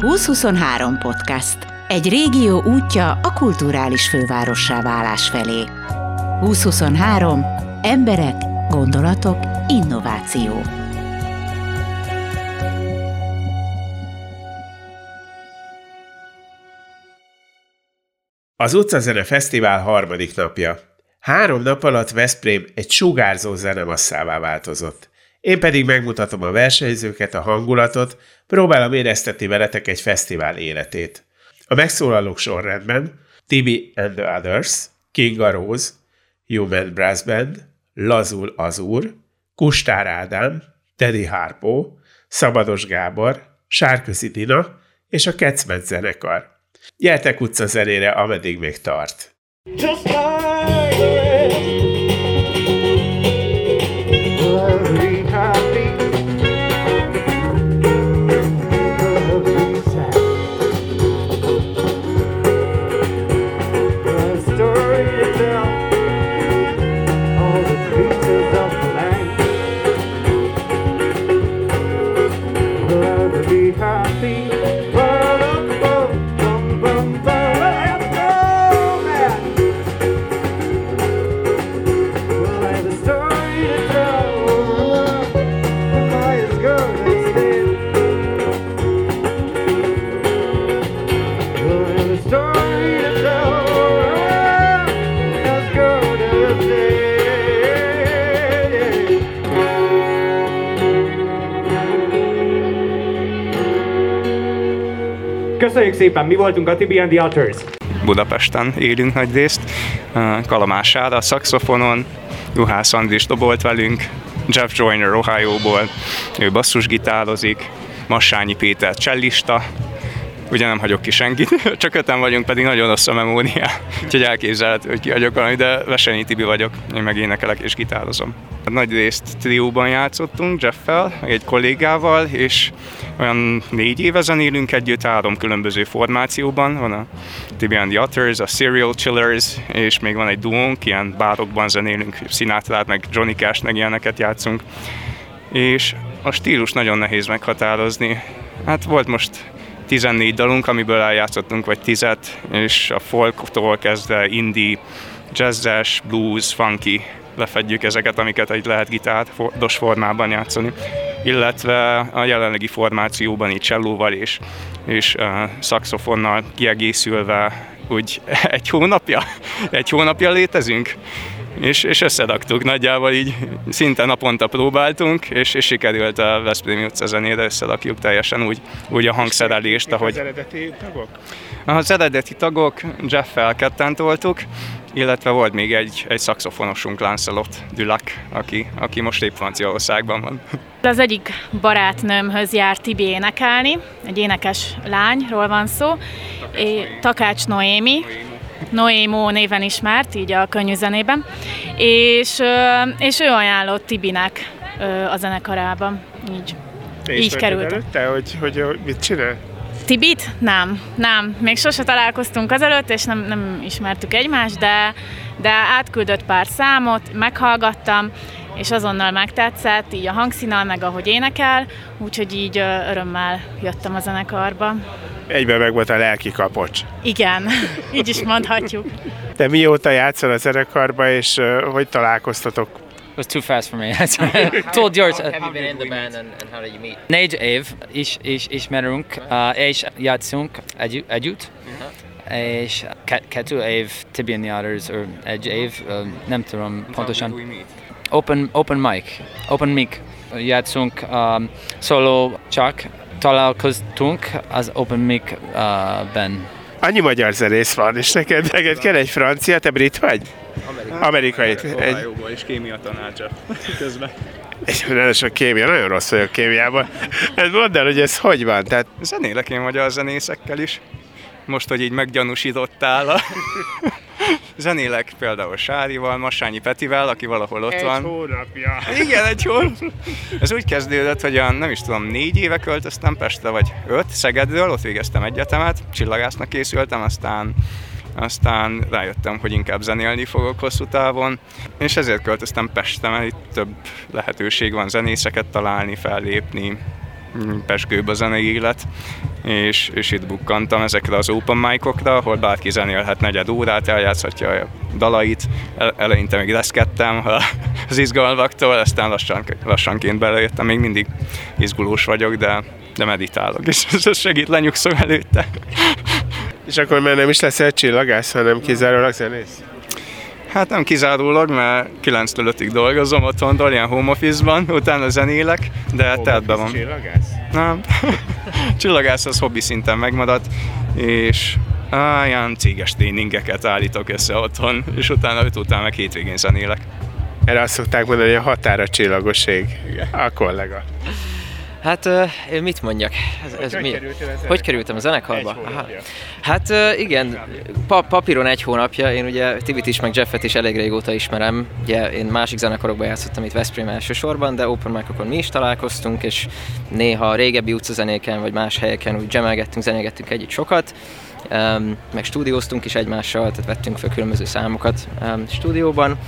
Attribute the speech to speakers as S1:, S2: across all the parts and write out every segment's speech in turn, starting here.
S1: 2023 podcast. Egy régió útja a kulturális fővárossá válás felé. 2023. Emberek, gondolatok, innováció.
S2: Az Utcazene Fesztivál harmadik napja. Három nap alatt Veszprém egy sugárzó zenemasszává változott. Én pedig megmutatom a versenyzőket, a hangulatot, próbálom éreztetni veletek egy fesztivál életét. A megszólalók sorrendben Tibi and the Others, Kinga Rose, Human Brass Band, Lazul Azur, Kustár Ádám, Teddy Harpo, Szabados Gábor, Sárközi Dina és a Kecmet zenekar. Gyertek utca zenére, ameddig még tart. Just like
S3: szépen, mi voltunk a Tibi and the Otters.
S4: Budapesten élünk nagy részt, Kalamás a szaxofonon, Juhász Andris dobolt velünk, Jeff Joyner Ohio-ból, ő basszusgitározik, Massányi Péter csellista, ugye nem hagyok ki senkit, csak öten vagyunk, pedig nagyon rossz a memória, úgyhogy elképzelhető, hogy ki vagyok valami, de Vesenyi Tibi vagyok, én meg énekelek és gitározom. Nagy részt trióban játszottunk Jeffel, egy kollégával, és olyan négy éve zenélünk együtt, három különböző formációban. Van a Tibi and the Otters, a Serial Chillers, és még van egy duónk, ilyen bárokban zenélünk, Sinatrát, meg Johnny Cash, meg ilyeneket játszunk. És a stílus nagyon nehéz meghatározni. Hát volt most 14 dalunk, amiből eljátszottunk, vagy 10 és a folktól kezdve indie, jazzes, blues, funky, lefedjük ezeket, amiket egy lehet gitáros formában játszani. Illetve a jelenlegi formációban így csellóval és, és uh, szaxofonnal kiegészülve úgy egy hónapja, egy hónapja létezünk és, és összedaktuk nagyjából így, szinte naponta próbáltunk, és, és sikerült a Veszprém utca zenére összedakjuk teljesen úgy, úgy a hangszerelést, ahogy...
S2: Az eredeti tagok?
S4: Az eredeti tagok Jeff-fel ketten toltuk, illetve volt még egy, egy szakszofonosunk, Lancelot Dulac, aki, aki most épp Franciaországban van.
S5: Az egyik barátnőmhöz járt Tibi énekelni, egy énekes lányról van szó, Takács Noémi, Noémó néven ismert, így a zenében, és, és ő ajánlott Tibinek a zenekarában, így,
S2: És
S5: így került.
S2: Előtte, hogy, hogy mit csinál?
S5: Tibit? Nem, nem. Még sose találkoztunk azelőtt, és nem, nem ismertük egymást, de, de átküldött pár számot, meghallgattam, és azonnal megtetszett, így a hangszínal, meg ahogy énekel, úgyhogy így örömmel jöttem a zenekarba.
S2: Egyben meg volt a lelki kapocs.
S5: Igen, így is mondhatjuk.
S2: Te mióta játszol a zenekarba, és hogy találkoztatok?
S6: Was too fast for me. Told yours.
S7: How have you been in the band and, and how did you meet?
S6: Négy év is, is ismerünk, uh, és játszunk egy, együtt. Uh-huh. És kettő év Tibi and the Others, or egy év, uh, nem tudom pontosan. Open, open mic, open mic játszunk um, solo csak találkoztunk az Open Mic-ben. Uh,
S2: Annyi magyar zenész van, és neked, neked kell egy francia, te brit vagy? Amerikai.
S4: Amerikai. Egy... és kémia tanácsa közben.
S2: És ráadásul kémia, nagyon rossz vagyok kémiában. Hát mondd el, hogy ez hogy van? Tehát...
S4: Zenélek én magyar zenészekkel is. Most, hogy így meggyanúsítottál a zenélek például Sárival, Massányi Petivel, aki valahol ott
S2: egy
S4: van.
S2: Egy hónapja.
S4: Igen, egy hónapja. Ez úgy kezdődött, hogy a, nem is tudom, négy éve költöztem Pestre, vagy öt, Szegedről, ott végeztem egyetemet, csillagásznak készültem, aztán aztán rájöttem, hogy inkább zenélni fogok hosszú távon, és ezért költöztem Pestre, mert itt több lehetőség van zenészeket találni, fellépni, pesgőbb a zenei élet, és, és itt bukkantam ezekre az open mic-okra, ahol bárki zenélhet negyed órát, eljátszhatja a dalait, eleinte még reszkedtem az izgalmaktól, aztán lassan, lassanként belejöttem, még mindig izgulós vagyok, de, de meditálok, és ez segít lenyugszom előtte.
S2: És akkor már nem is lesz egy csillagász, hanem kizárólag zenész?
S4: Hát nem kizárólag, mert 9-től 5-ig dolgozom otthonról, ilyen home office-ban, utána zenélek, de teltben van.
S2: Csillagász?
S4: Nem. csillagász az hobbi szinten megmaradt, és á, ilyen céges tréningeket állítok össze otthon, és utána 5 után meg hétvégén zenélek.
S2: Erre azt szokták mondani, hogy a határa csillagoség. A kollega.
S7: Hát uh, mit mondjak?
S2: Ez, ez hogy, mi?
S7: hogy kerültem a zenekarba? Aha. Hát uh, igen, pa- papíron egy hónapja, én ugye Tibit is, meg Jeffet is elég régóta ismerem. Ugye én másik zenekarokban játszottam itt Veszprém elsősorban, de open mic mi is találkoztunk, és néha régebbi utcazenéken, vagy más helyeken úgy gemelgettünk, zenégettünk együtt sokat. Um, meg stúdióztunk is egymással, tehát vettünk fel különböző számokat um, stúdióban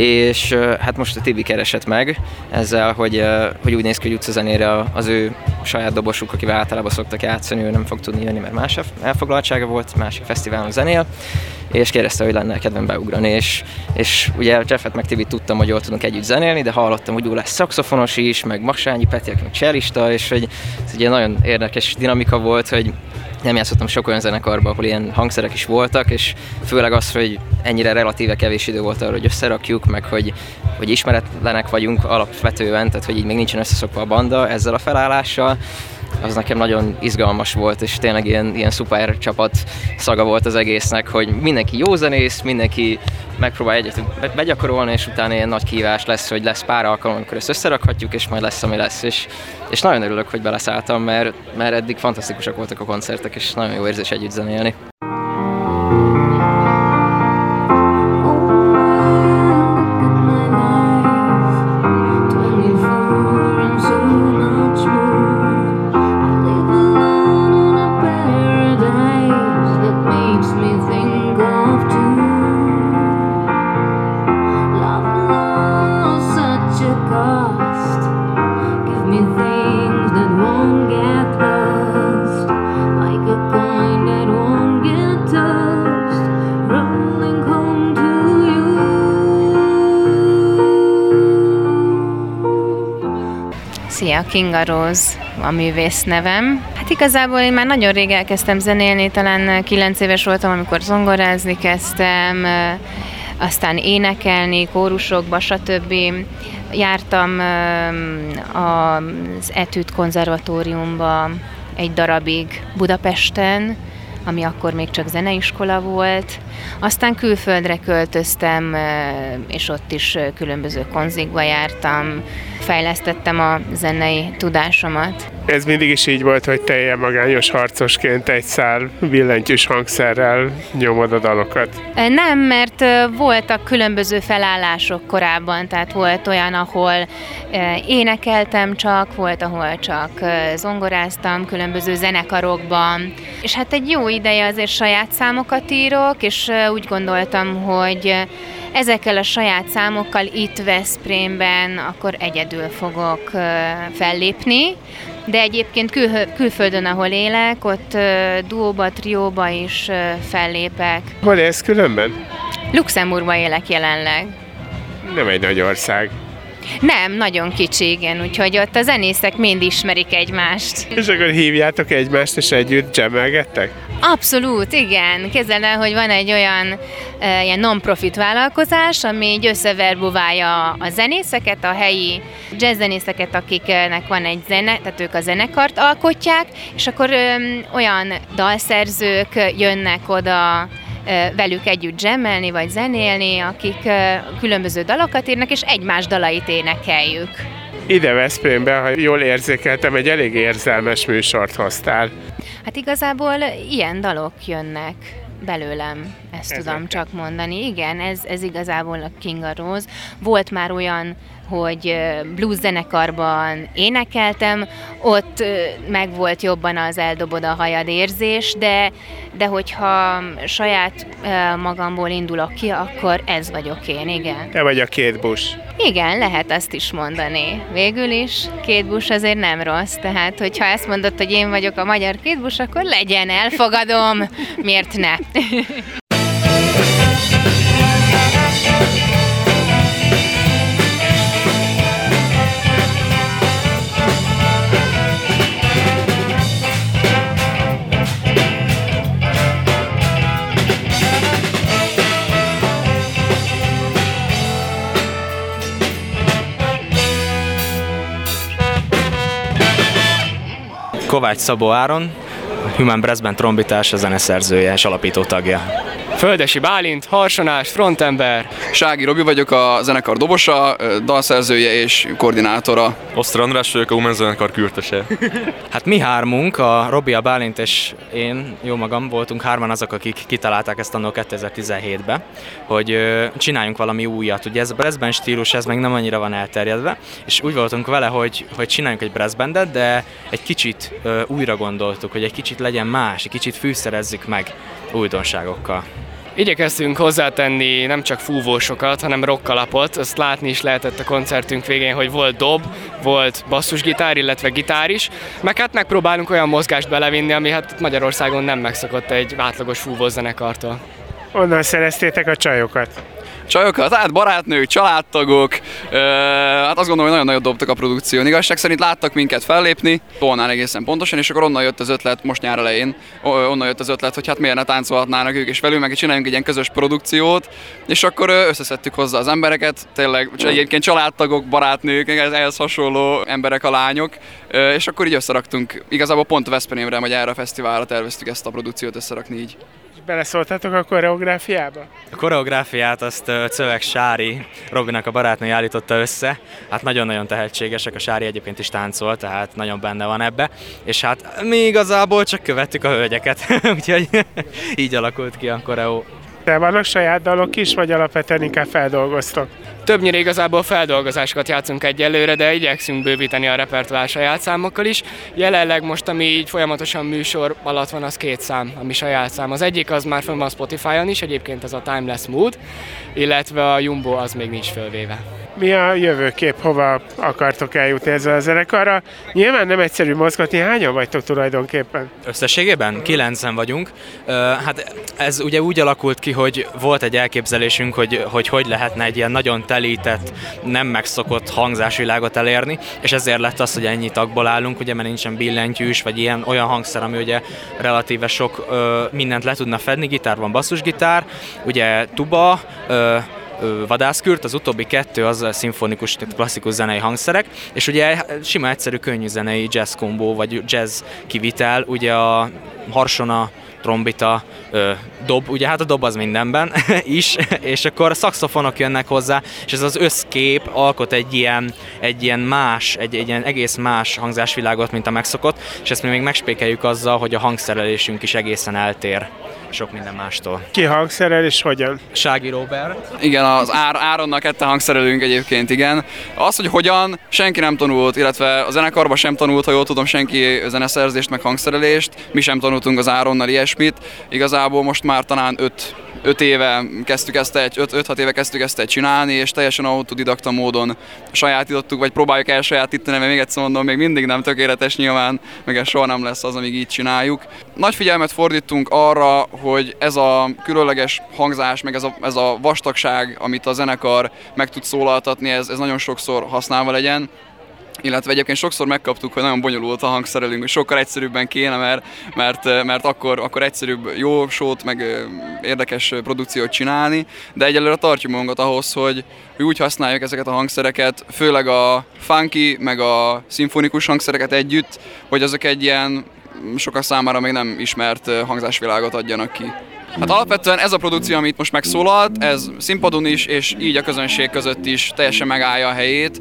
S7: és hát most a Tibi keresett meg ezzel, hogy, hogy úgy néz ki, hogy utcazenére az ő saját dobosuk, akivel általában szoktak játszani, ő nem fog tudni jönni, mert más elfoglaltsága volt, másik fesztiválon zenél, és kérdezte, hogy lenne kedvem beugrani, és, és ugye Jeffet meg Tibi tudtam, hogy jól tudunk együtt zenélni, de hallottam, hogy ő lesz szakszofonos is, meg Massányi Peti, aki meg cserista, és hogy ez ugye nagyon érdekes dinamika volt, hogy nem játszottam sok olyan zenekarban, ahol ilyen hangszerek is voltak, és főleg az, hogy ennyire relatíve kevés idő volt arra, hogy összerakjuk, meg hogy, hogy ismeretlenek vagyunk alapvetően, tehát hogy így még nincsen összeszokva a banda ezzel a felállással, az nekem nagyon izgalmas volt, és tényleg ilyen, ilyen szuper csapat szaga volt az egésznek, hogy mindenki jó zenész, mindenki megpróbál egyet begyakorolni, és utána ilyen nagy kívás lesz, hogy lesz pár alkalom, amikor ezt összerakhatjuk, és majd lesz, ami lesz. És, és nagyon örülök, hogy beleszálltam, mert, mert eddig fantasztikusak voltak a koncertek, és nagyon jó érzés együtt zenélni.
S8: Kinga Rose a művész nevem. Hát igazából én már nagyon rég elkezdtem zenélni, talán 9 éves voltam, amikor zongorázni kezdtem, aztán énekelni, kórusokba, stb. Jártam az Etüt konzervatóriumba egy darabig Budapesten, ami akkor még csak zeneiskola volt. Aztán külföldre költöztem, és ott is különböző konzikba jártam, fejlesztettem a zenei tudásomat.
S2: Ez mindig is így volt, hogy te ilyen magányos harcosként egy szál billentyűs hangszerrel nyomod a dalokat?
S8: Nem, mert voltak különböző felállások korábban, tehát volt olyan, ahol énekeltem csak, volt, ahol csak zongoráztam különböző zenekarokban, és hát egy jó ideje azért saját számokat írok, és úgy gondoltam, hogy ezekkel a saját számokkal itt Veszprémben akkor egyedül fogok fellépni, de egyébként kül- külföldön, ahol élek, ott duóba, trióba is fellépek.
S2: Hol élsz különben?
S8: Luxemburgban élek jelenleg.
S2: Nem egy nagy ország.
S8: Nem, nagyon kicsi, igen, úgyhogy ott a zenészek mind ismerik egymást.
S2: És akkor hívjátok egymást, és együtt jammelgettek?
S8: Abszolút, igen. Képzeld el, hogy van egy olyan e, ilyen non-profit vállalkozás, ami így összeverbuválja a zenészeket, a helyi jazzzenészeket, akiknek van egy zene, tehát ők a zenekart alkotják, és akkor ö, olyan dalszerzők jönnek oda velük együtt zsemmelni vagy zenélni, akik különböző dalokat írnak, és egymás dalait énekeljük.
S2: Ide Veszprémbe, ha jól érzékeltem, egy elég érzelmes műsort hoztál.
S8: Hát igazából ilyen dalok jönnek belőlem Ezt ez tudom csak mondani. Igen, ez, ez igazából a King a Rose. Volt már olyan hogy blues zenekarban énekeltem, ott meg volt jobban az eldobod a hajad érzés, de, de hogyha saját magamból indulok ki, akkor ez vagyok én, igen.
S2: Te vagy a két busz.
S8: Igen, lehet azt is mondani. Végül is két busz azért nem rossz, tehát hogyha ezt mondod, hogy én vagyok a magyar két busz, akkor legyen, elfogadom, miért ne?
S9: Kovács Szabó Áron, Human Brassben trombitás, a zeneszerzője és alapító tagja.
S10: Földesi Bálint, harsonás, frontember.
S11: Sági Robi vagyok, a zenekar dobosa, dalszerzője és koordinátora.
S12: Osztra András vagyok, a Women zenekar kürtöse.
S9: hát mi hármunk, a Robi, a Bálint és én, jó magam, voltunk hárman azok, akik kitalálták ezt annól 2017-ben, hogy csináljunk valami újat. Ugye ez a brassband stílus, ez még nem annyira van elterjedve, és úgy voltunk vele, hogy, hogy csináljunk egy brassbandet, de egy kicsit újra gondoltuk, hogy egy kicsit legyen más, egy kicsit fűszerezzük meg újdonságokkal.
S10: Igyekeztünk hozzátenni nem csak fúvósokat, hanem rockalapot. Azt látni is lehetett a koncertünk végén, hogy volt dob, volt basszusgitár, illetve gitár is. Meg hát megpróbálunk olyan mozgást belevinni, ami hát Magyarországon nem megszokott egy átlagos fúvózenekartól.
S2: Onnan szereztétek a csajokat?
S11: Csajokat, hát barátnők, családtagok, hát azt gondolom, hogy nagyon nagyot dobtak a produkción. Igazság szerint láttak minket fellépni, Tolnál egészen pontosan, és akkor onnan jött az ötlet, most nyár elején, onnan jött az ötlet, hogy hát miért ne táncolhatnának ők és velünk, meg csináljunk egy ilyen közös produkciót, és akkor összeszedtük hozzá az embereket, tényleg egyébként családtagok, barátnők, ehhez hasonló emberek a lányok, és akkor így összeraktunk, igazából pont Veszprémre, vagy erre a fesztiválra terveztük ezt a produkciót összerakni így
S2: beleszóltatok a koreográfiába?
S9: A koreográfiát azt Cövek Sári, Robinak a barátnője állította össze. Hát nagyon-nagyon tehetségesek, a Sári egyébként is táncol, tehát nagyon benne van ebbe. És hát mi igazából csak követtük a hölgyeket, úgyhogy így alakult ki a koreó.
S2: De vannak saját dalok is, vagy alapvetően inkább feldolgoztok?
S10: Többnyire igazából feldolgozásokat játszunk egyelőre, de igyekszünk bővíteni a repertoár saját számokkal is. Jelenleg most, ami így folyamatosan műsor alatt van, az két szám, ami saját szám. Az egyik az már fönn van Spotify-on is, egyébként az a Timeless Mood, illetve a Jumbo az még nincs fölvéve
S2: mi a jövőkép, hova akartok eljutni ezzel a zenekarra. Nyilván nem egyszerű mozgatni, hányan vagytok tulajdonképpen?
S9: Összességében? Kilencen vagyunk. Hát ez ugye úgy alakult ki, hogy volt egy elképzelésünk, hogy hogy, hogy lehetne egy ilyen nagyon telített, nem megszokott hangzásvilágot elérni, és ezért lett az, hogy ennyi tagból állunk, ugye mert nincsen billentyűs, vagy ilyen olyan hangszer, ami ugye relatíve sok ö, mindent le tudna fedni, gitár van, basszusgitár, ugye tuba, vadászkürt, az utóbbi kettő az a szimfonikus, tehát klasszikus zenei hangszerek, és ugye sima egyszerű könnyű zenei jazz kombó, vagy jazz kivitel, ugye a harsona, trombita, ö, dob, ugye hát a dob az mindenben is, és akkor a szakszofonok jönnek hozzá, és ez az összkép alkot egy ilyen, egy ilyen más, egy, egy ilyen egész más hangzásvilágot, mint a megszokott, és ezt mi még megspékeljük azzal, hogy a hangszerelésünk is egészen eltér sok minden mástól.
S2: Ki hangszerel és hogyan?
S9: Sági Robert.
S11: Igen, az Ár, Áronnal kette hangszerelünk egyébként, igen. Az, hogy hogyan, senki nem tanult, illetve a zenekarban sem tanult, ha jól tudom, senki zeneszerzést meg hangszerelést. Mi sem tanultunk az Áronnal ilyesmit. Igazából most már talán öt 5 éve kezdtük ezt egy, 5-6 éve kezdtük ezt egy csinálni, és teljesen autodidakta módon sajátítottuk, vagy próbáljuk el sajátítani, mert még egyszer mondom, még mindig nem tökéletes nyilván, meg ez soha nem lesz az, amíg így csináljuk. Nagy figyelmet fordítunk arra, hogy ez a különleges hangzás, meg ez a, ez a vastagság, amit a zenekar meg tud szólaltatni, ez, ez nagyon sokszor használva legyen illetve egyébként sokszor megkaptuk, hogy nagyon bonyolult a hangszerelünk, sokkal egyszerűbben kéne, mert, mert, mert akkor, akkor egyszerűbb jó sót, meg érdekes produkciót csinálni, de egyelőre tartjuk magunkat ahhoz, hogy, hogy úgy használjuk ezeket a hangszereket, főleg a funky, meg a szimfonikus hangszereket együtt, hogy azok egy ilyen sokkal számára még nem ismert hangzásvilágot adjanak ki. Hát alapvetően ez a produkció, amit most megszólalt, ez színpadon is, és így a közönség között is teljesen megállja a helyét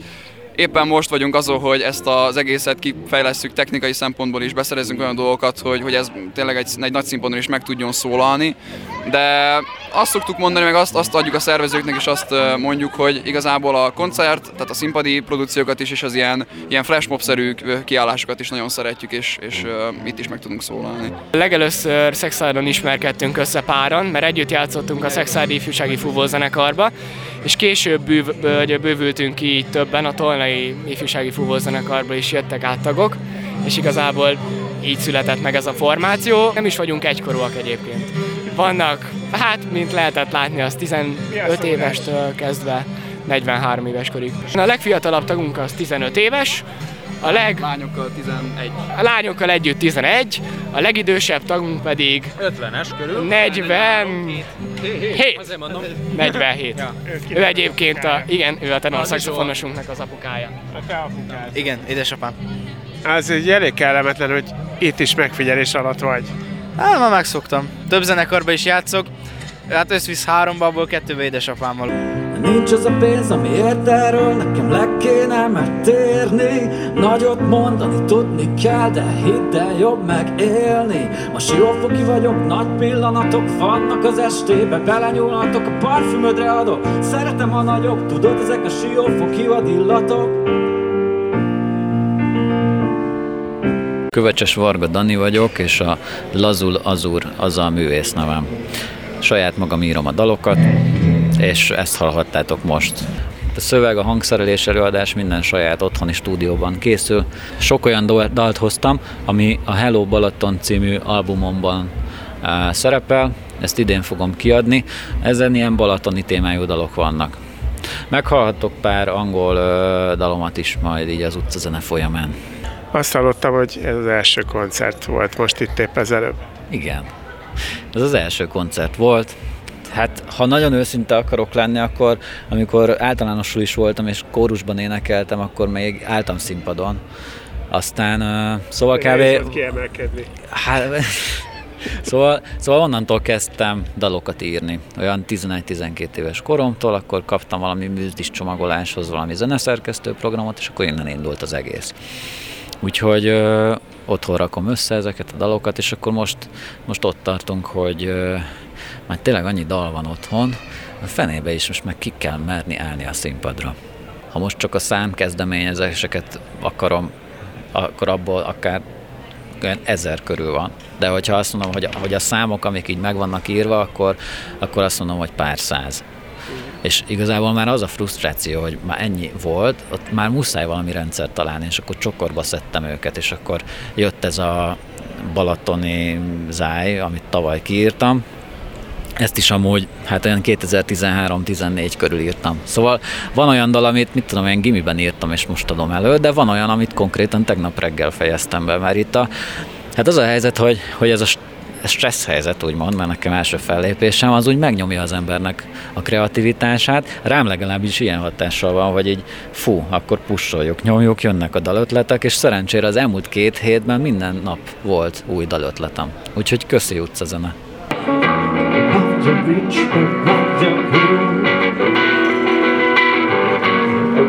S11: éppen most vagyunk azon, hogy ezt az egészet kifejlesztjük technikai szempontból is, beszerezzünk olyan dolgokat, hogy, hogy ez tényleg egy, egy nagy színpadon is meg tudjon szólalni, de azt szoktuk mondani, meg azt, azt adjuk a szervezőknek, és azt mondjuk, hogy igazából a koncert, tehát a színpadi produkciókat is, és az ilyen, ilyen flashmob-szerű kiállásokat is nagyon szeretjük, és, és itt is meg tudunk szólalni.
S10: Legelőször Szexárdon ismerkedtünk össze páran, mert együtt játszottunk a Szexárdi ifjúsági fúvózenekarba, és később bőv, bővültünk ki így többen, a Tolnai ifjúsági fúvózenekarba is jöttek át tagok, és igazából így született meg ez a formáció. Nem is vagyunk egykorúak egyébként. Vannak, hát mint lehetett látni, az 15 évestől kezdve 43 éves korig. A legfiatalabb tagunk az 15 éves, a leg...
S11: Lányokkal 11.
S10: A lányokkal együtt 11, a legidősebb tagunk pedig...
S9: 50-es körül.
S10: 47. 47. Ja. Ő egyébként a, igen, ő a tenor szaxofonosunknak az apukája.
S9: Igen, édesapám.
S2: Az egy elég kellemetlen, hogy itt is megfigyelés alatt vagy.
S9: Hát már megszoktam. Több zenekarban is játszok. Hát összvisz háromba, abból kettőbe édesapámmal.
S13: Nincs az a pénz, ami ért erről, nekem le kéne megtérni Nagyot mondani tudni kell, de hidd el, jobb megélni Ma siófoki vagyok, nagy pillanatok vannak az estébe Belenyúlhatok, a parfümödre adok Szeretem a nagyok, tudod, ezek a siófoki vadillatok
S14: Kövecses Varga Dani vagyok, és a Lazul Azur az a művész nevem. Saját magam írom a dalokat, és ezt hallhattátok most. A szöveg, a hangszerelés előadás minden saját otthoni stúdióban készül. Sok olyan dalt hoztam, ami a Hello Balaton című albumomban szerepel, ezt idén fogom kiadni. Ezen ilyen balatoni témájú dalok vannak. Meghallhattok pár angol dalomat is majd így az utcazene folyamán.
S2: Azt hallottam, hogy ez az első koncert volt most itt épp ezelőbb.
S14: Igen. Ez az első koncert volt. Hát, ha nagyon őszinte akarok lenni, akkor amikor általánosul is voltam, és kórusban énekeltem, akkor még álltam színpadon. Aztán, uh, szóval kb...
S2: kiemelkedni.
S14: Hát, szóval, szóval onnantól kezdtem dalokat írni. Olyan 11-12 éves koromtól, akkor kaptam valami műzdis csomagoláshoz valami zeneszerkesztő programot, és akkor innen indult az egész. Úgyhogy ö, otthon rakom össze ezeket a dalokat, és akkor most, most ott tartunk, hogy ö, már tényleg annyi dal van otthon, a fenébe is most meg ki kell merni állni a színpadra. Ha most csak a számkezdeményezéseket akarom, akkor abból akár ezer körül van. De hogyha azt mondom, hogy, hogy a számok, amik így meg vannak írva, akkor, akkor azt mondom, hogy pár száz. És igazából már az a frusztráció, hogy már ennyi volt, ott már muszáj valami rendszer találni, és akkor csokorba szedtem őket, és akkor jött ez a balatoni záj, amit tavaly kiírtam, ezt is amúgy, hát olyan 2013-14 körül írtam. Szóval van olyan dal, amit mit tudom, én gimiben írtam, és most adom elő, de van olyan, amit konkrétan tegnap reggel fejeztem be, mert itt a, hát az a helyzet, hogy, hogy ez a stressz helyzet, úgymond, mert nekem első fellépésem, az úgy megnyomja az embernek a kreativitását. Rám legalábbis ilyen hatással van, hogy így fú, akkor pusoljuk, nyomjuk, jönnek a dalötletek, és szerencsére az elmúlt két hétben minden nap volt új dalötletem. Úgyhogy köszi utcazene.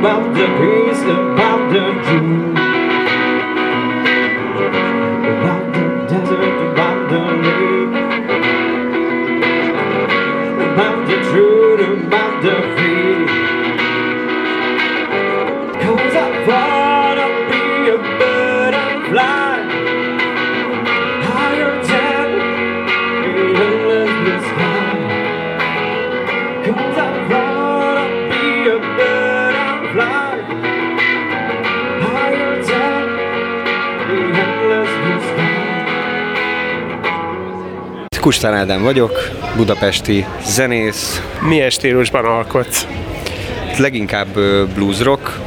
S14: About the peace, about the June
S15: Kustán Ádám vagyok, budapesti zenész.
S2: Milyen stílusban alkotsz?
S15: Leginkább blues rock,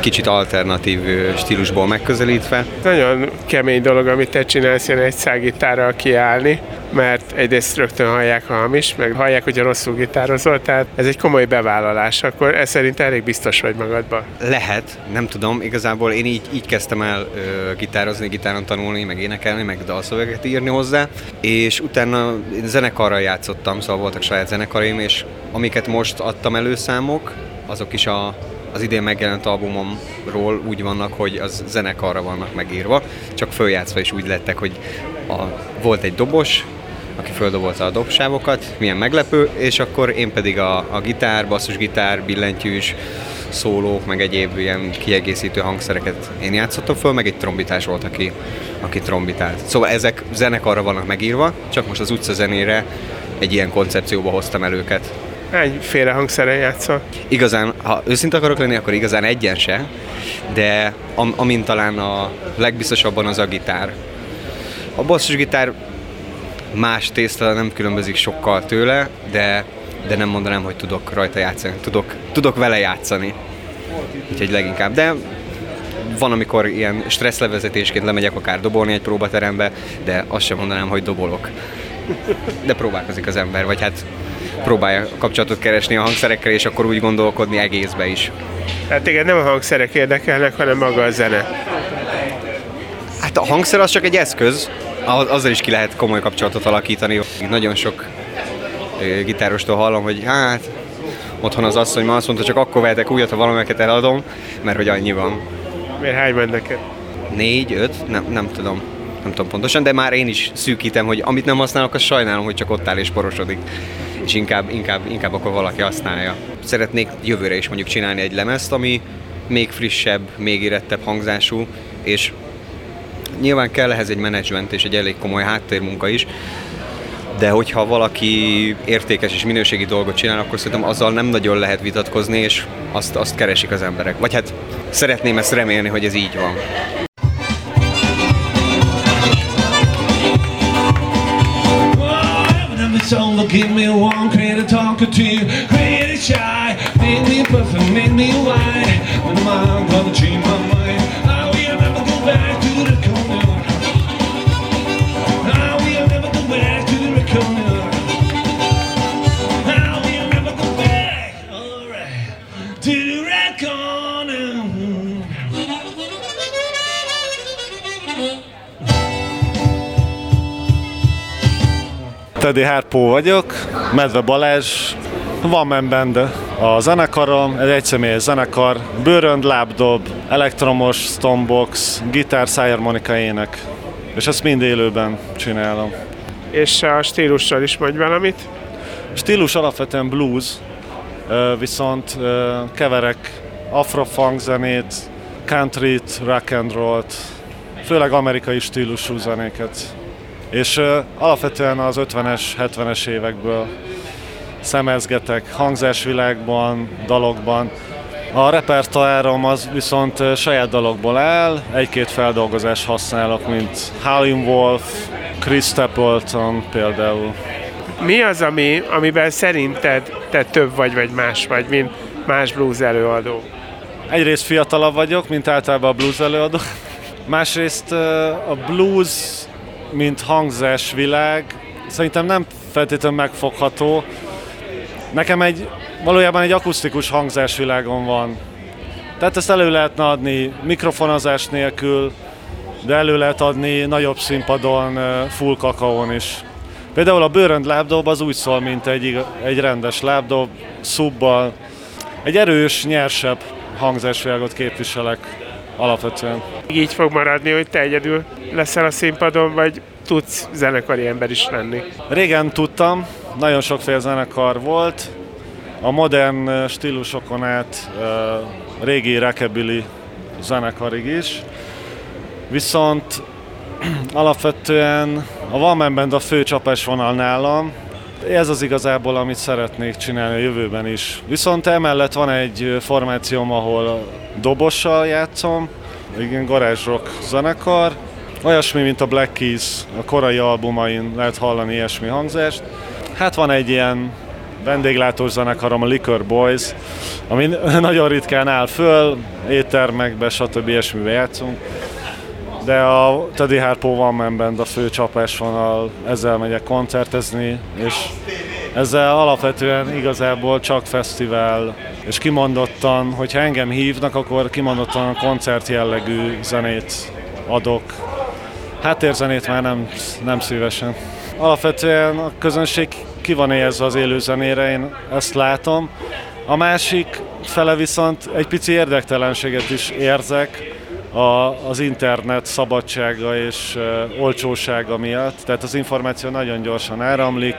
S15: kicsit alternatív stílusból megközelítve.
S2: Nagyon kemény dolog, amit te csinálsz, ilyen egy szágitárral kiállni, mert egyrészt rögtön hallják a hamis, meg hallják, hogy a rosszul gitározol, tehát ez egy komoly bevállalás, akkor ez szerint elég biztos vagy magadban.
S15: Lehet, nem tudom, igazából én így, így kezdtem el ö, gitározni, gitáron tanulni, meg énekelni, meg dalszöveget írni hozzá, és utána én zenekarral játszottam, szóval voltak saját zenekaraim, és amiket most adtam előszámok, azok is a az idén megjelent albumomról úgy vannak, hogy az zenekarra vannak megírva, csak följátszva is úgy lettek, hogy a, volt egy dobos, aki földobolta a dobsávokat, milyen meglepő, és akkor én pedig a, a gitár, basszusgitár, billentyűs, szólók, meg egyéb ilyen kiegészítő hangszereket én játszottam föl, meg egy trombitás volt, aki, aki trombitált. Szóval ezek zenekarra vannak megírva, csak most az utca zenére egy ilyen koncepcióba hoztam el őket.
S2: Hányféle hangszeren játszol?
S15: Igazán, ha őszinte akarok lenni, akkor igazán egyen se, de am, amint talán a legbiztosabban az a gitár. A basszusgitár más tészta nem különbözik sokkal tőle, de, de nem mondanám, hogy tudok rajta játszani. Tudok, tudok vele játszani. Úgyhogy leginkább. De van, amikor ilyen stresszlevezetésként lemegyek akár dobolni egy próbaterembe, de azt sem mondanám, hogy dobolok. De próbálkozik az ember, vagy hát próbálja kapcsolatot keresni a hangszerekkel, és akkor úgy gondolkodni egészbe is.
S2: Tehát igen, nem a hangszerek érdekelnek, hanem maga a zene.
S15: Hát a hangszer az csak egy eszköz, azzal is ki lehet komoly kapcsolatot alakítani. Nagyon sok gitárostól hallom, hogy hát otthon az asszony ma azt mondta, csak akkor vehetek újat, ha valamelyeket eladom, mert hogy annyi van.
S2: Miért hány ment neked?
S15: Négy, öt, nem, nem tudom. Nem tudom pontosan, de már én is szűkítem, hogy amit nem használok, azt sajnálom, hogy csak ott áll és porosodik. És inkább, inkább, inkább akkor valaki használja. Szeretnék jövőre is mondjuk csinálni egy lemezt, ami még frissebb, még érettebb hangzású, és nyilván kell ehhez egy menedzsment és egy elég komoly háttérmunka is, de hogyha valaki értékes és minőségi dolgot csinál, akkor szerintem azzal nem nagyon lehet vitatkozni, és azt, azt keresik az emberek. Vagy hát szeretném ezt remélni, hogy ez így van. Give me one creative talker to you. Creative shy, make me perfect, make me white When oh I'm gonna change
S16: Teddy Harpó vagyok, Medve Balázs, van Man Band a zenekarom, egy egyszemélyes zenekar, bőrönd, lábdob, elektromos, stombox, gitár, szájharmonika ének. És ezt mind élőben csinálom.
S2: És a stílussal is mondj valamit?
S16: Stílus alapvetően blues, viszont keverek afrofunk zenét, countryt, rock and rollt, főleg amerikai stílusú zenéket. És alapvetően az 50-es, 70-es évekből szemezgetek hangzásvilágban, dalokban. A repertoárom az viszont saját dalokból áll, egy-két feldolgozás használok, mint Howlin' Wolf, Chris Stapleton például.
S2: Mi az, ami, amiben szerinted te több vagy, vagy más vagy, mint más blues előadó?
S16: Egyrészt fiatalabb vagyok, mint általában a blues előadó. Másrészt a blues, mint hangzásvilág, szerintem nem feltétlenül megfogható. Nekem egy, valójában egy akusztikus hangzásvilágon van. Tehát ezt elő lehetne adni mikrofonozás nélkül, de elő lehet adni nagyobb színpadon, full kakaón is. Például a bőrönd lábdob az úgy szól, mint egy, egy rendes lábdob, szubbal. Egy erős, nyersebb hangzásvilágot képviselek alapvetően.
S2: Így fog maradni, hogy te egyedül leszel a színpadon, vagy tudsz zenekari ember is lenni?
S16: Régen tudtam, nagyon sokféle zenekar volt. A modern stílusokon át régi rockabilly zenekarig is. Viszont alapvetően a Band a fő csapásvonal nálam, ez az igazából, amit szeretnék csinálni a jövőben is. Viszont emellett van egy formációm, ahol dobossal játszom, igen, garage rock zenekar, olyasmi, mint a Black Keys, a korai albumain lehet hallani ilyesmi hangzást. Hát van egy ilyen vendéglátós zenekarom, a Liquor Boys, ami nagyon ritkán áll föl, éttermekbe, stb. ilyesmibe játszunk. De a Teddy Harpo One Man Band a fő csapásvonal, ezzel megyek koncertezni, és ezzel alapvetően igazából csak fesztivál, és kimondottan, hogyha engem hívnak, akkor kimondottan koncert jellegű zenét adok. Háttérzenét már nem, nem szívesen. Alapvetően a közönség ki van érzve az élő zenére, én ezt látom. A másik fele viszont egy pici érdektelenséget is érzek, a, az internet szabadsága és olcsósága miatt. Tehát az információ nagyon gyorsan áramlik.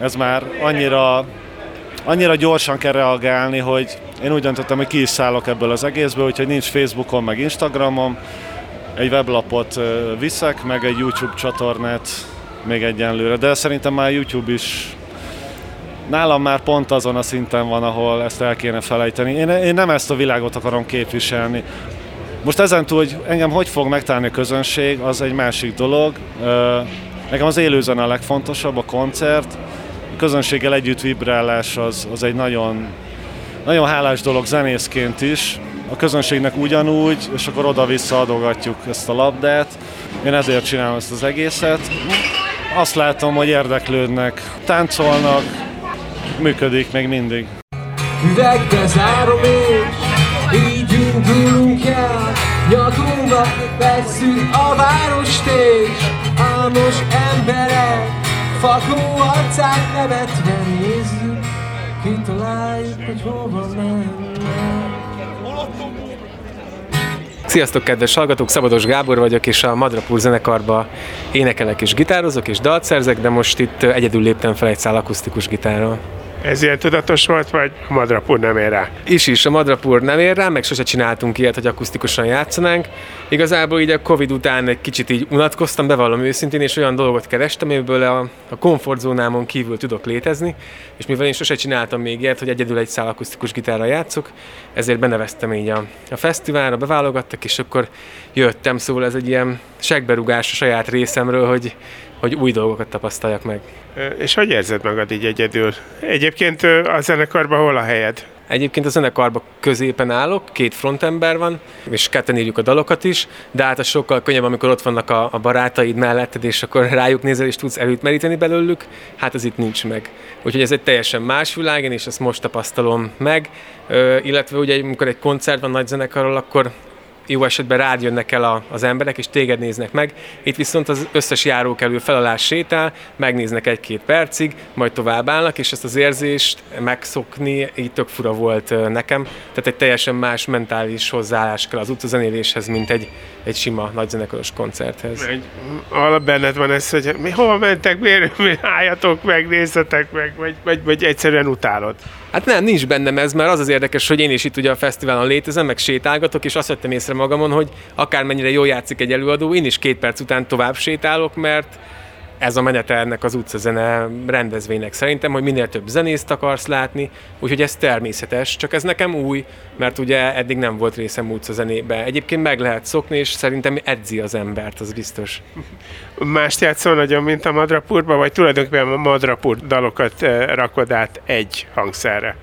S16: Ez már annyira, annyira gyorsan kell reagálni, hogy én úgy döntöttem, hogy ki is szállok ebből az egészből, úgyhogy nincs Facebookon, meg Instagramon. Egy weblapot viszek, meg egy YouTube csatornát még egyenlőre, de szerintem már YouTube is nálam már pont azon a szinten van, ahol ezt el kéne felejteni. Én, én nem ezt a világot akarom képviselni. Most ezen túl, hogy engem hogy fog megtalálni a közönség, az egy másik dolog. Nekem az élőzene a legfontosabb, a koncert. A közönséggel együtt vibrálás az, az egy nagyon, nagyon hálás dolog zenészként is. A közönségnek ugyanúgy, és akkor oda-vissza adogatjuk ezt a labdát. Én ezért csinálom ezt az egészet. Azt látom, hogy érdeklődnek, táncolnak, működik még mindig.
S13: Üvegbe zárom és Nyakunkba vesszük a várost és Álmos emberek Fakó arcát nevetve nézzük Kitaláljuk, hogy hova mennek
S17: Sziasztok, kedves hallgatók! Szabados Gábor vagyok, és a Madrapur zenekarba énekelek és gitározok, és dalt szerzek, de most itt egyedül léptem fel egy szál akusztikus gitárral.
S2: Ez ilyen tudatos volt, vagy a Madrapur nem ér rá?
S17: Is is, a Madrapur nem ér rá, meg sose csináltunk ilyet, hogy akusztikusan játszanánk. Igazából így a Covid után egy kicsit így unatkoztam, bevallom őszintén, és olyan dolgot kerestem, amiből a, a komfortzónámon kívül tudok létezni, és mivel én sose csináltam még ilyet, hogy egyedül egy szál akusztikus gitárral játszok, ezért beneveztem így a, a fesztiválra, beválogattak, és akkor jöttem, szóval ez egy ilyen segberugás a saját részemről, hogy, hogy új dolgokat tapasztaljak meg.
S2: És hogy érzed magad így egyedül? Egyébként a zenekarban hol a helyed?
S17: Egyébként a zenekarban középen állok, két frontember van, és ketten írjuk a dalokat is, de hát az sokkal könnyebb, amikor ott vannak a, a barátaid melletted, és akkor rájuk nézel, és tudsz erőt meríteni belőlük, hát az itt nincs meg. Úgyhogy ez egy teljesen más világ, és ezt most tapasztalom meg, Ö, illetve ugye amikor egy koncert van nagy zenekarról, akkor jó esetben rád jönnek el a, az emberek, és téged néznek meg. Itt viszont az összes járókelő felalás sétál, megnéznek egy-két percig, majd tovább állnak, és ezt az érzést megszokni így tök fura volt nekem. Tehát egy teljesen más mentális hozzáállás kell az utcazenéléshez, mint egy, egy sima nagyzenekaros koncerthez.
S2: Egy, benned van ez, hogy mi hova mentek, miért, miért álljatok meg, nézzetek meg, vagy, vagy, vagy egyszerűen utálod?
S17: Hát nem, nincs bennem ez, mert az az érdekes, hogy én is itt ugye a fesztiválon létezem, meg sétálgatok, és azt vettem észre magamon, hogy akármennyire jól játszik egy előadó, én is két perc után tovább sétálok, mert ez a menete ennek az utcazene rendezvénynek szerintem, hogy minél több zenészt akarsz látni, úgyhogy ez természetes, csak ez nekem új, mert ugye eddig nem volt részem utcazenébe. Egyébként meg lehet szokni, és szerintem edzi az embert, az biztos.
S2: Mást játszol nagyon, mint a Madrapurba, vagy tulajdonképpen a Madrapur dalokat rakod át egy hangszerre?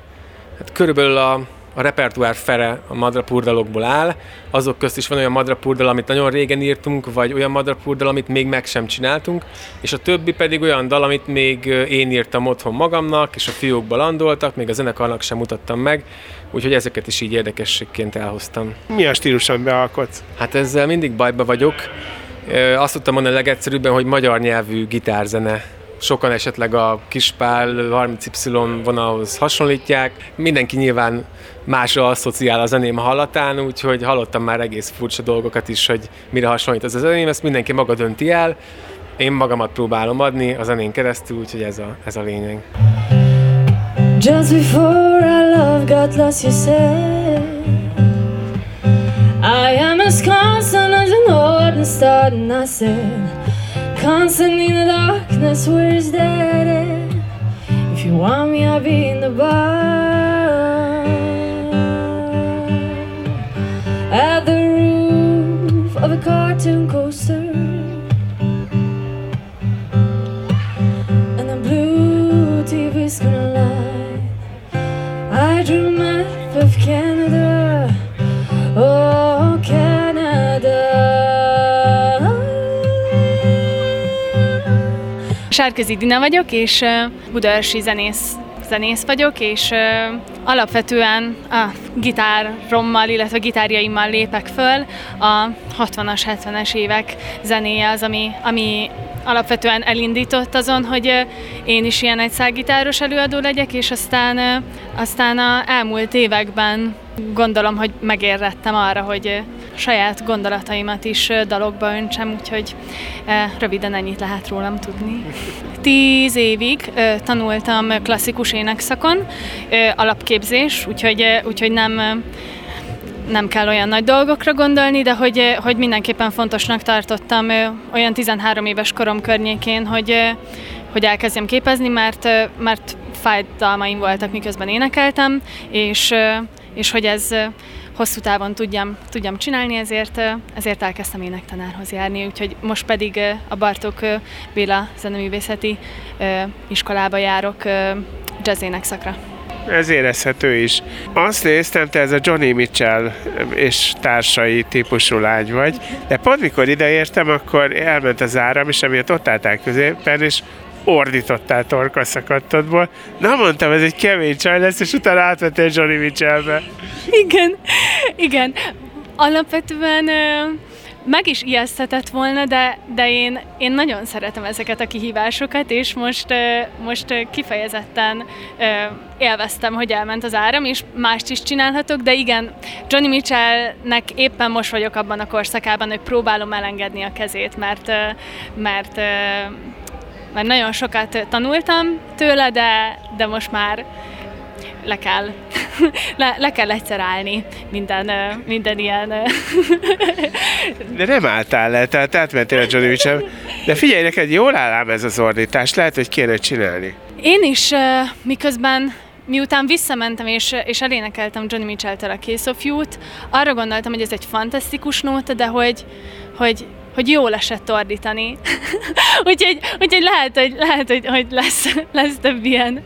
S17: Hát körülbelül a a repertoár fere a madrapurdalokból áll, azok közt is van olyan madrapurdal, amit nagyon régen írtunk, vagy olyan madrapurdal, amit még meg sem csináltunk, és a többi pedig olyan dal, amit még én írtam otthon magamnak, és a fiókba landoltak, még a zenekarnak sem mutattam meg, úgyhogy ezeket is így érdekességként elhoztam.
S2: Mi a stíluson bealkotsz?
S17: Hát ezzel mindig bajba vagyok. Azt tudtam mondani legegyszerűbben, hogy magyar nyelvű gitárzene sokan esetleg a Kispál 30Y vonalhoz hasonlítják. Mindenki nyilván másra asszociál a zeném hallatán, úgyhogy hallottam már egész furcsa dolgokat is, hogy mire hasonlít ez a zeném, ezt mindenki maga dönti el. Én magamat próbálom adni a zenén keresztül, úgyhogy ez a, ez a lényeg. Just before our love got lost, you said I am as constant as an ordinary star, and I said Constant in the darkness, where is that If you want me, I'll be in the bar
S5: Sárközi Dina vagyok, és budaörsi zenész, zenész vagyok, és alapvetően a gitárommal, illetve gitárjaimmal lépek föl. A 60-as, 70-es évek zenéje az, ami, ami alapvetően elindított azon, hogy én is ilyen egy szágitáros előadó legyek, és aztán, aztán a elmúlt években gondolom, hogy megérrettem arra, hogy, saját gondolataimat is dalokba öntsem, úgyhogy röviden ennyit lehet rólam tudni. Tíz évig tanultam klasszikus énekszakon, alapképzés, úgyhogy, úgyhogy nem nem kell olyan nagy dolgokra gondolni, de hogy, hogy mindenképpen fontosnak tartottam olyan 13 éves korom környékén, hogy, hogy elkezdjem képezni, mert, mert fájdalmaim voltak, miközben énekeltem, és, és hogy ez hosszú távon tudjam, tudjam csinálni, ezért, ezért elkezdtem énektanárhoz járni, úgyhogy most pedig a Bartók Béla Zeneművészeti iskolába járok jazz szakra.
S2: Ez érezhető is. Azt néztem, te ez a Johnny Mitchell és társai típusú lány vagy, de pont mikor ideértem, akkor elment az áram, és emiatt ott álltál középen, és ordítottál torkaszakadtodból. Na mondtam, ez egy kemény csaj lesz, és utána átvettél Johnny Mitchellbe.
S5: Igen, igen. Alapvetően meg is ijeszthetett volna, de, de én, én nagyon szeretem ezeket a kihívásokat, és most, most kifejezetten élveztem, hogy elment az áram, és mást is csinálhatok, de igen, Johnny Mitchellnek éppen most vagyok abban a korszakában, hogy próbálom elengedni a kezét, mert, mert mert nagyon sokat tanultam tőle, de, de most már le kell, le, le kell egyszer állni minden, minden ilyen...
S2: De nem álltál le, tehát átmentél a Johnny Mitchell. De figyelj, neked jól áll ez az ordítás, lehet, hogy kéne csinálni.
S5: Én is, miközben miután visszamentem és, és elénekeltem Johnny Mitchell-től a You-t, arra gondoltam, hogy ez egy fantasztikus nóta, de hogy, hogy hogy jól esett ordítani. úgyhogy, úgyhogy lehet, hogy, lehet, hogy, hogy lesz, lesz több ilyen.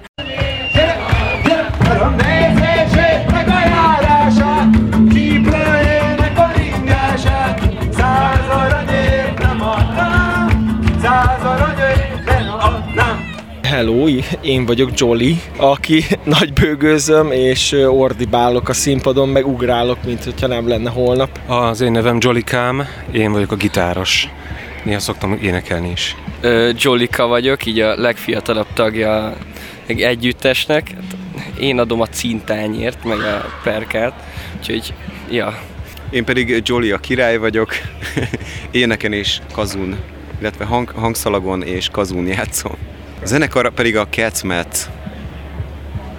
S18: Hello, én vagyok Jolly, aki nagy bőgőzöm és ordibálok a színpadon, meg ugrálok, mint hogyha nem lenne holnap.
S19: Az én nevem Kám, én vagyok a gitáros. Néha szoktam énekelni is.
S20: Jolika vagyok, így a legfiatalabb tagja egy együttesnek. Én adom a cintányért, meg a perkát, úgyhogy ja.
S15: Én pedig Jolly a király vagyok, éneken és kazun, illetve hang, hangszalagon és kazun játszom. A zenekar pedig a Catsmet.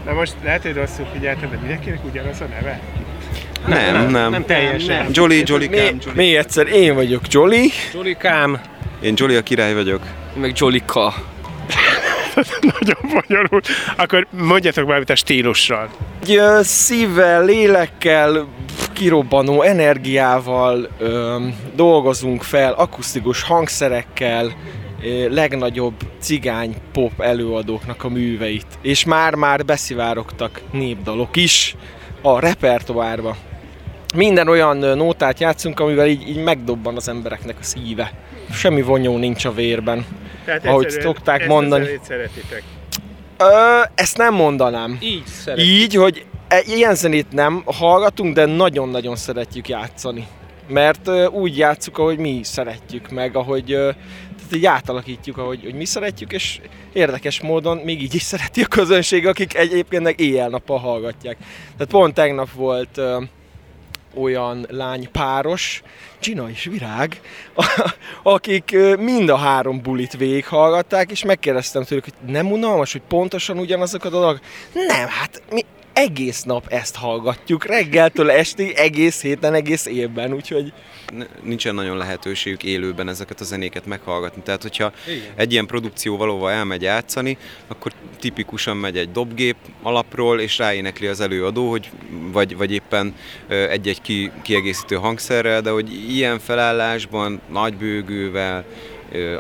S2: Na most lehet, hogy rosszul figyeltem, de mindenkinek ugyanaz a neve?
S15: Nem, nem. Nem,
S2: nem teljesen.
S15: Jolly, Jolly Cam.
S18: Még, még egyszer, én vagyok Jolly.
S19: Jolly Cam.
S15: Én Jolly a király vagyok.
S20: Meg Jolly K.
S2: Nagyon bonyolult. Akkor mondjatok valamit a stílussal.
S18: Egy szívvel, lélekkel, kirobbanó energiával ö, dolgozunk fel, akusztikus hangszerekkel, legnagyobb cigány pop előadóknak a műveit. És már-már beszivárogtak népdalok is a repertoárba. Minden olyan nótát játszunk, amivel így, így megdobban az embereknek a szíve. Semmi vonyó nincs a vérben, Tehát ahogy szokták ezt mondani.
S2: Ezt szeretitek?
S18: Ö, ezt nem mondanám.
S19: Így szeretjük.
S18: Így, hogy e, ilyen zenét nem hallgatunk, de nagyon-nagyon szeretjük játszani. Mert ö, úgy játszuk, ahogy mi szeretjük meg, ahogy ö, így átalakítjuk, ahogy hogy mi szeretjük, és érdekes módon még így is szereti a közönség, akik egyébként meg éjjel-nappal hallgatják. Tehát pont tegnap volt ö, olyan lánypáros, Gina és Virág, akik mind a három bulit végighallgatták, és megkérdeztem tőlük, hogy nem unalmas, hogy pontosan ugyanazok a dolgok? Nem, hát mi egész nap ezt hallgatjuk, reggeltől estig, egész héten, egész évben, úgyhogy
S15: nincsen nagyon lehetőségük élőben ezeket a zenéket meghallgatni. Tehát, hogyha Igen. egy ilyen produkció valóban elmegy játszani, akkor tipikusan megy egy dobgép alapról, és ráénekli az előadó, hogy vagy, vagy éppen egy-egy ki, kiegészítő hangszerrel, de hogy ilyen felállásban, nagy bőgővel,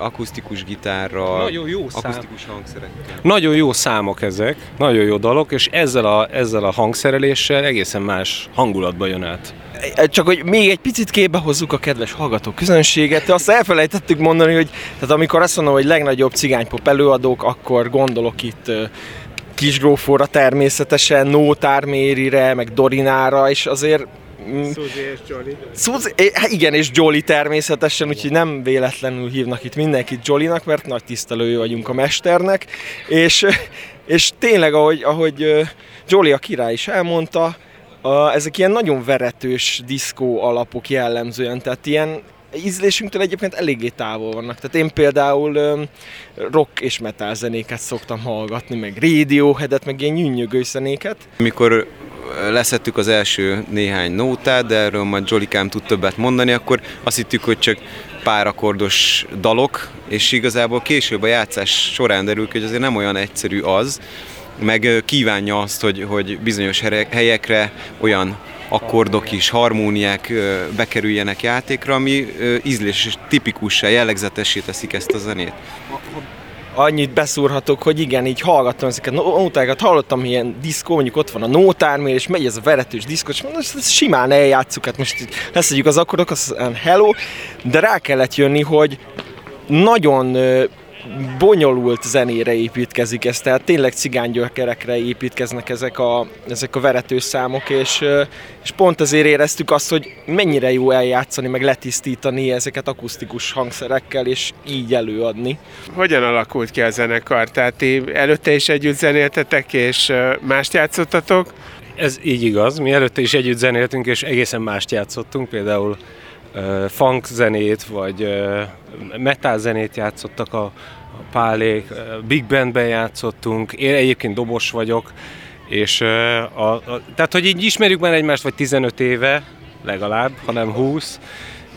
S15: akusztikus gitárral,
S19: nagyon jó
S15: akusztikus szám. hangszerekkel.
S19: Nagyon jó számok ezek, nagyon jó dalok, és ezzel a, ezzel a hangszereléssel egészen más hangulatba jön át.
S18: Csak hogy még egy picit képbe hozzuk a kedves hallgató közönséget, azt elfelejtettük mondani, hogy tehát amikor azt mondom, hogy legnagyobb cigánypop előadók, akkor gondolok itt Kisgrófóra természetesen, Nótármérire, meg Dorinára, és azért
S2: Suzy és Jolly.
S18: Suzy, hát igen, és Jolly természetesen, úgyhogy nem véletlenül hívnak itt mindenkit Jollynak, mert nagy tisztelői vagyunk a mesternek, és, és tényleg, ahogy, ahogy Jolly a király is elmondta, a, ezek ilyen nagyon veretős diszkó alapok jellemzően, tehát ilyen ízlésünktől egyébként eléggé távol vannak. Tehát én például um, rock és metal zenéket szoktam hallgatni, meg Radioheadet, meg ilyen nyűnyögő zenéket.
S15: Mikor leszettük az első néhány nótát, de erről majd Jolikám tud többet mondani, akkor azt hittük, hogy csak pár akkordos dalok, és igazából később a játszás során derül hogy azért nem olyan egyszerű az, meg kívánja azt, hogy, hogy bizonyos helyekre olyan akkordok is, harmóniák bekerüljenek játékra, ami ízlés és tipikussá, jellegzetessé teszik ezt a zenét
S18: annyit beszúrhatok, hogy igen, így hallgattam ezeket nótákat, hallottam ilyen diszkó, mondjuk ott van a nótármér, és megy ez a veretős diszkó, és mondom, ezt simán eljátszuk, hát most leszedjük az akkordok, az hello, de rá kellett jönni, hogy nagyon bonyolult zenére építkezik ez, tehát tényleg cigánygyökerekre építkeznek ezek a, ezek a verető számok, és, és pont ezért éreztük azt, hogy mennyire jó eljátszani, meg letisztítani ezeket akusztikus hangszerekkel, és így előadni.
S2: Hogyan alakult ki a zenekar? Tehát ti előtte is együtt zenéltetek, és mást játszottatok?
S19: Ez így igaz, mi előtte is együtt zenéltünk, és egészen mást játszottunk, például funk zenét, vagy metal zenét játszottak a, a pálék, big bandben játszottunk, én egyébként dobos vagyok, és a, a, tehát, hogy így ismerjük már egymást, vagy 15 éve legalább, hanem 20,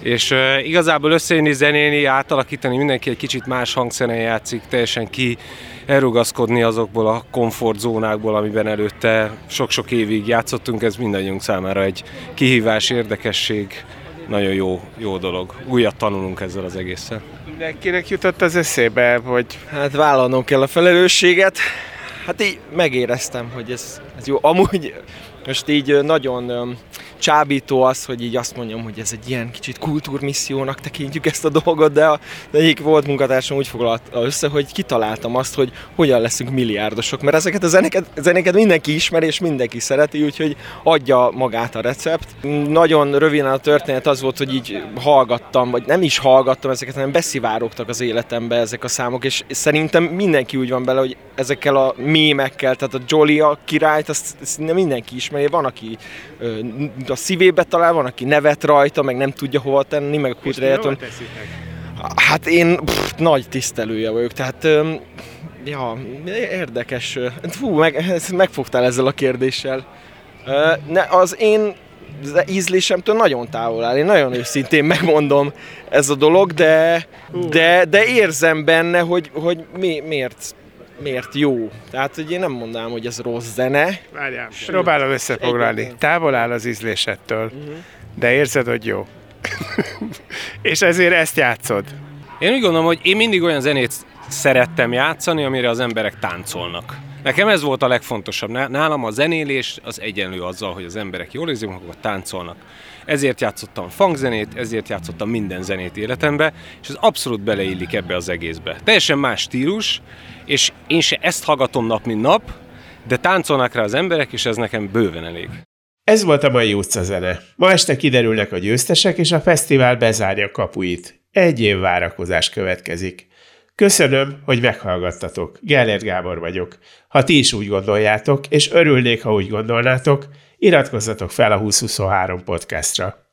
S19: és uh, igazából összejönni, zenélni, átalakítani, mindenki egy kicsit más hangszeren játszik, teljesen ki elrugaszkodni azokból a komfortzónákból, amiben előtte sok-sok évig játszottunk, ez mindannyiunk számára egy kihívás, érdekesség, nagyon jó, jó dolog. Újat tanulunk ezzel az egésszel.
S2: Mindenkinek jutott az eszébe, hogy...
S18: Hát vállalnom kell a felelősséget. Hát így megéreztem, hogy ez, ez jó. Amúgy most így nagyon csábító az, hogy így azt mondjam, hogy ez egy ilyen kicsit kultúrmissziónak tekintjük ezt a dolgot, de, a, de egyik volt munkatársam úgy foglalta össze, hogy kitaláltam azt, hogy hogyan leszünk milliárdosok, mert ezeket a zenéket, zenéket mindenki ismeri és mindenki szereti, úgyhogy adja magát a recept. Nagyon röviden a történet az volt, hogy így hallgattam, vagy nem is hallgattam ezeket, hanem beszivárogtak az életembe ezek a számok, és szerintem mindenki úgy van bele, hogy ezekkel a mémekkel, tehát a Jolly a királyt, azt, azt mindenki ismeri, van, aki a szívébe talál, van, aki nevet rajta, meg nem tudja hova tenni, meg a kultúrájától. Hát én pff, nagy tisztelője vagyok, tehát ja, érdekes. Fú, meg, megfogtál ezzel a kérdéssel. Ne, az én ízlésemtől nagyon távol áll. Én nagyon őszintén megmondom ez a dolog, de, de, de érzem benne, hogy, hogy mi, miért miért jó. Tehát, hogy én nem mondanám, hogy ez rossz zene.
S2: Várjál, próbálom összefoglalni. Távol áll az ízlésettől, uh-huh. de érzed, hogy jó. És ezért ezt játszod.
S19: Én úgy gondolom, hogy én mindig olyan zenét szerettem játszani, amire az emberek táncolnak. Nekem ez volt a legfontosabb. Nálam a zenélés az egyenlő azzal, hogy az emberek jól érzik magukat, táncolnak. Ezért játszottam funkzenét, ezért játszottam minden zenét életembe, és ez abszolút beleillik ebbe az egészbe. Teljesen más stílus, és én se ezt hallgatom nap, mint nap, de táncolnak rá az emberek, és ez nekem bőven elég.
S2: Ez volt a mai utcazene. Ma este kiderülnek a győztesek, és a fesztivál bezárja kapuit. Egy év várakozás következik. Köszönöm, hogy meghallgattatok. Gellért Gábor vagyok. Ha ti is úgy gondoljátok, és örülnék, ha úgy gondolnátok, iratkozzatok fel a 2023 podcastra.